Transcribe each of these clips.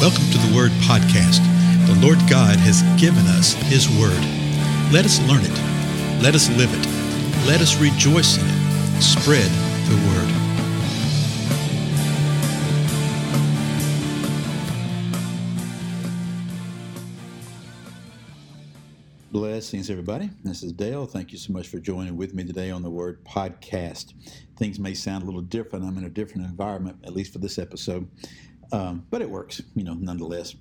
Welcome to the Word Podcast. The Lord God has given us His Word. Let us learn it. Let us live it. Let us rejoice in it. Spread the Word. Blessings, everybody. This is Dale. Thank you so much for joining with me today on the Word Podcast. Things may sound a little different. I'm in a different environment, at least for this episode. Um, but it works, you know, nonetheless.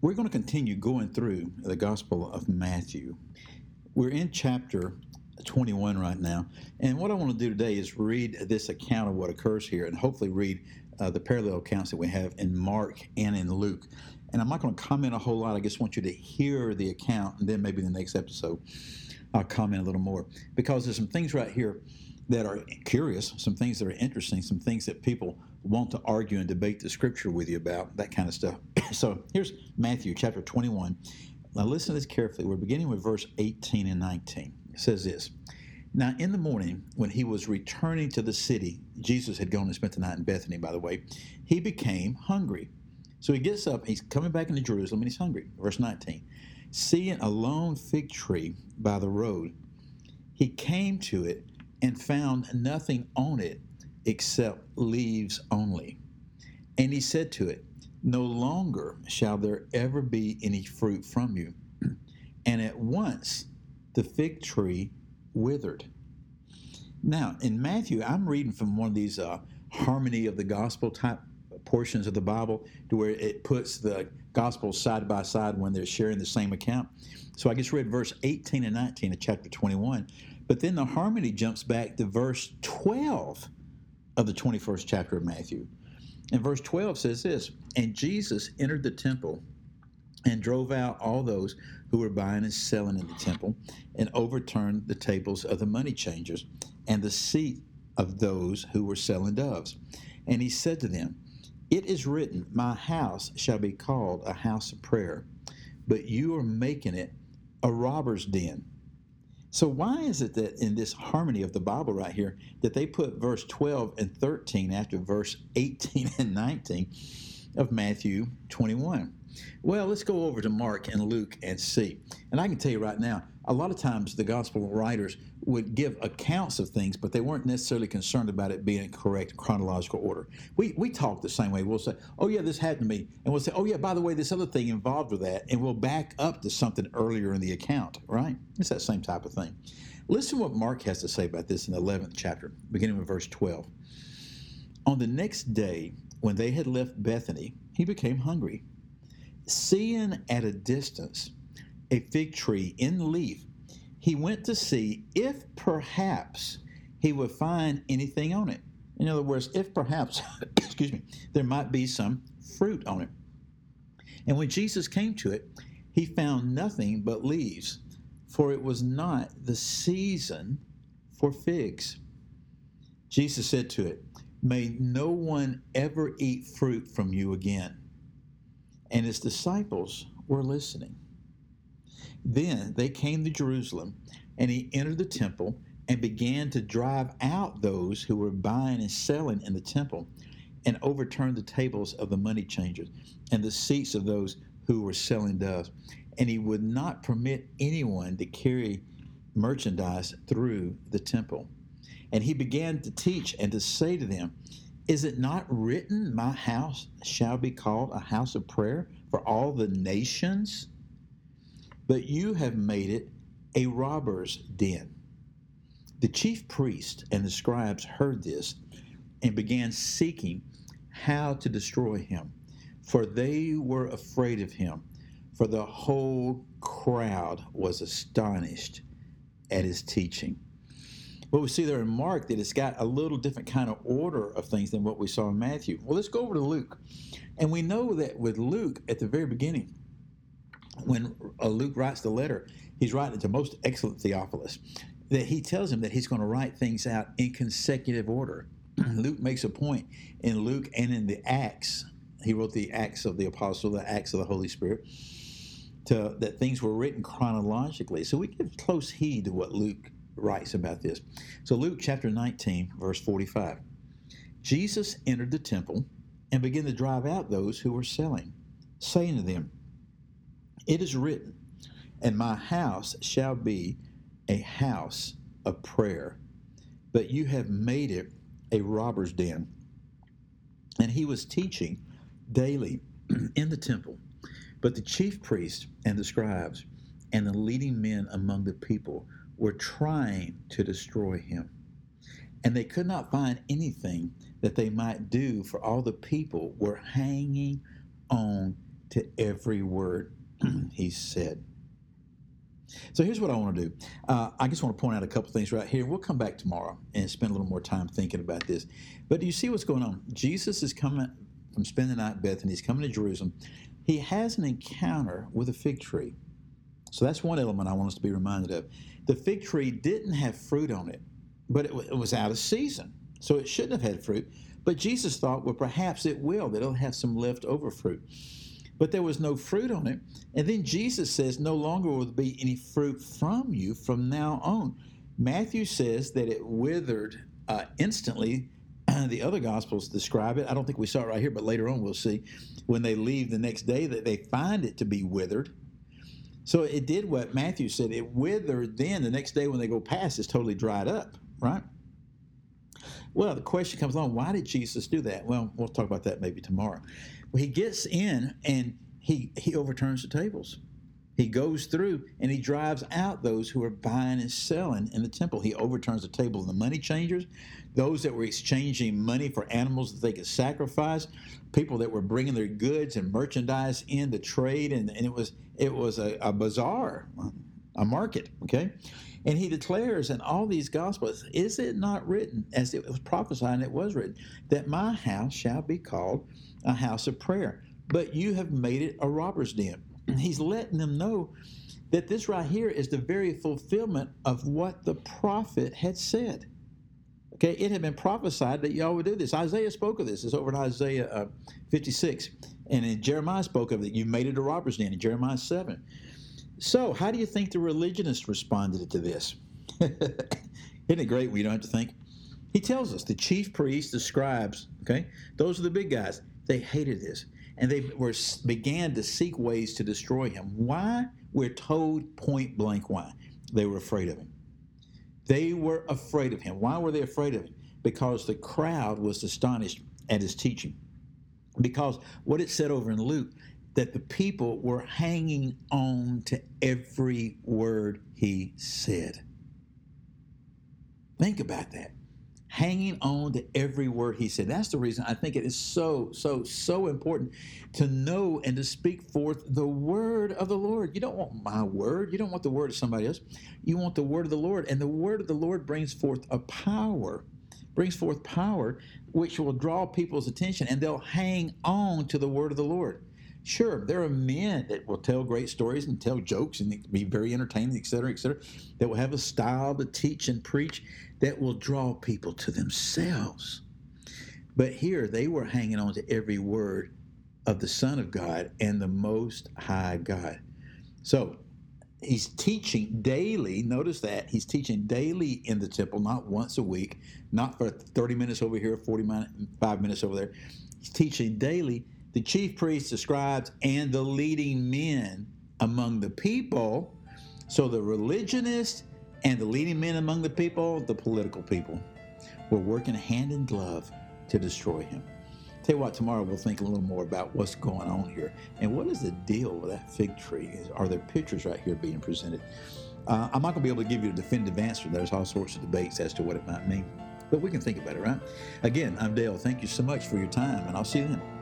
We're going to continue going through the Gospel of Matthew. We're in chapter 21 right now. And what I want to do today is read this account of what occurs here and hopefully read uh, the parallel accounts that we have in Mark and in Luke. And I'm not going to comment a whole lot. I just want you to hear the account, and then maybe in the next episode, I'll comment a little more. Because there's some things right here that are curious, some things that are interesting, some things that people want to argue and debate the scripture with you about, that kind of stuff. so here's Matthew chapter 21. Now listen to this carefully. We're beginning with verse 18 and 19. It says this Now in the morning, when he was returning to the city, Jesus had gone and spent the night in Bethany, by the way, he became hungry. So he gets up, he's coming back into Jerusalem, and he's hungry. Verse 19. Seeing a lone fig tree by the road, he came to it and found nothing on it except leaves only. And he said to it, No longer shall there ever be any fruit from you. And at once the fig tree withered. Now, in Matthew, I'm reading from one of these uh, harmony of the gospel type portions of the Bible to where it puts the gospels side by side when they're sharing the same account. So I just read verse 18 and 19 of chapter 21. But then the harmony jumps back to verse 12 of the 21st chapter of Matthew. And verse 12 says this And Jesus entered the temple and drove out all those who were buying and selling in the temple and overturned the tables of the money changers and the seat of those who were selling doves. And he said to them, It is written, My house shall be called a house of prayer, but you are making it a robber's den. So, why is it that in this harmony of the Bible right here, that they put verse 12 and 13 after verse 18 and 19 of Matthew 21? Well, let's go over to Mark and Luke and see. And I can tell you right now, a lot of times the gospel writers would give accounts of things, but they weren't necessarily concerned about it being in correct chronological order. We, we talk the same way. We'll say, oh, yeah, this happened to me. And we'll say, oh, yeah, by the way, this other thing involved with that. And we'll back up to something earlier in the account, right? It's that same type of thing. Listen what Mark has to say about this in the 11th chapter, beginning with verse 12. On the next day, when they had left Bethany, he became hungry. Seeing at a distance a fig tree in leaf, he went to see if perhaps he would find anything on it. In other words, if perhaps, excuse me, there might be some fruit on it. And when Jesus came to it, he found nothing but leaves, for it was not the season for figs. Jesus said to it, May no one ever eat fruit from you again. And his disciples were listening. Then they came to Jerusalem, and he entered the temple and began to drive out those who were buying and selling in the temple, and overturned the tables of the money changers and the seats of those who were selling doves. And he would not permit anyone to carry merchandise through the temple. And he began to teach and to say to them, Is it not written, My house shall be called a house of prayer for all the nations? but you have made it a robber's den. The chief priest and the scribes heard this and began seeking how to destroy him, for they were afraid of him, for the whole crowd was astonished at his teaching. What we see there in Mark that it's got a little different kind of order of things than what we saw in Matthew. Well, let's go over to Luke. And we know that with Luke at the very beginning, when uh, Luke writes the letter, he's writing to most excellent Theophilus, that he tells him that he's going to write things out in consecutive order. Luke makes a point in Luke and in the Acts. He wrote the Acts of the Apostle, the Acts of the Holy Spirit, to, that things were written chronologically. So we give close heed to what Luke writes about this. So Luke chapter 19, verse 45. Jesus entered the temple and began to drive out those who were selling saying to them, It is written, and my house shall be a house of prayer, but you have made it a robber's den. And he was teaching daily in the temple. But the chief priests and the scribes and the leading men among the people were trying to destroy him. And they could not find anything that they might do, for all the people were hanging on to every word he said. So here's what I want to do. Uh, I just want to point out a couple things right here. We'll come back tomorrow and spend a little more time thinking about this. But do you see what's going on? Jesus is coming from spending the night at Bethany. He's coming to Jerusalem. He has an encounter with a fig tree. So that's one element I want us to be reminded of. The fig tree didn't have fruit on it, but it, it was out of season. So it shouldn't have had fruit. But Jesus thought, well, perhaps it will, that it'll have some leftover fruit but there was no fruit on it. And then Jesus says, No longer will there be any fruit from you from now on. Matthew says that it withered uh, instantly. the other gospels describe it. I don't think we saw it right here, but later on we'll see. When they leave the next day, that they find it to be withered. So it did what Matthew said. It withered. Then the next day, when they go past, it's totally dried up. Right. Well, the question comes along: Why did Jesus do that? Well, we'll talk about that maybe tomorrow. Well, he gets in and he he overturns the tables. He goes through and he drives out those who are buying and selling in the temple. He overturns the table of the money changers, those that were exchanging money for animals that they could sacrifice, people that were bringing their goods and merchandise in to trade, and, and it was it was a, a bazaar, a market. Okay, and he declares in all these gospels, is it not written, as it was prophesied and it was written, that my house shall be called a house of prayer, but you have made it a robber's den. And he's letting them know that this right here is the very fulfillment of what the prophet had said. Okay, it had been prophesied that y'all would do this. Isaiah spoke of this. It's over in Isaiah uh, 56. And in Jeremiah spoke of it. You made it a robber's den in Jeremiah 7. So, how do you think the religionists responded to this? Isn't it great we don't have to think? He tells us the chief priests, the scribes, okay, those are the big guys. They hated this, and they were began to seek ways to destroy him. Why? We're told point blank why. They were afraid of him. They were afraid of him. Why were they afraid of him? Because the crowd was astonished at his teaching. Because what it said over in Luke, that the people were hanging on to every word he said. Think about that hanging on to every word he said. That's the reason I think it is so, so, so important to know and to speak forth the word of the Lord. You don't want my word. You don't want the word of somebody else. You want the word of the Lord. And the word of the Lord brings forth a power, brings forth power which will draw people's attention and they'll hang on to the word of the Lord. Sure, there are men that will tell great stories and tell jokes and be very entertaining, et cetera, et cetera, that will have a style to teach and preach that will draw people to themselves. But here they were hanging on to every word of the Son of God and the Most High God. So he's teaching daily. Notice that he's teaching daily in the temple, not once a week, not for 30 minutes over here, 45 minutes over there. He's teaching daily the chief priests, the scribes, and the leading men among the people. So the religionists and the leading men among the people, the political people, were working hand in glove to destroy him. Tell you what, tomorrow we'll think a little more about what's going on here and what is the deal with that fig tree. Are there pictures right here being presented? Uh, I'm not going to be able to give you a definitive answer. There's all sorts of debates as to what it might mean, but we can think about it, right? Again, I'm Dale. Thank you so much for your time, and I'll see you then.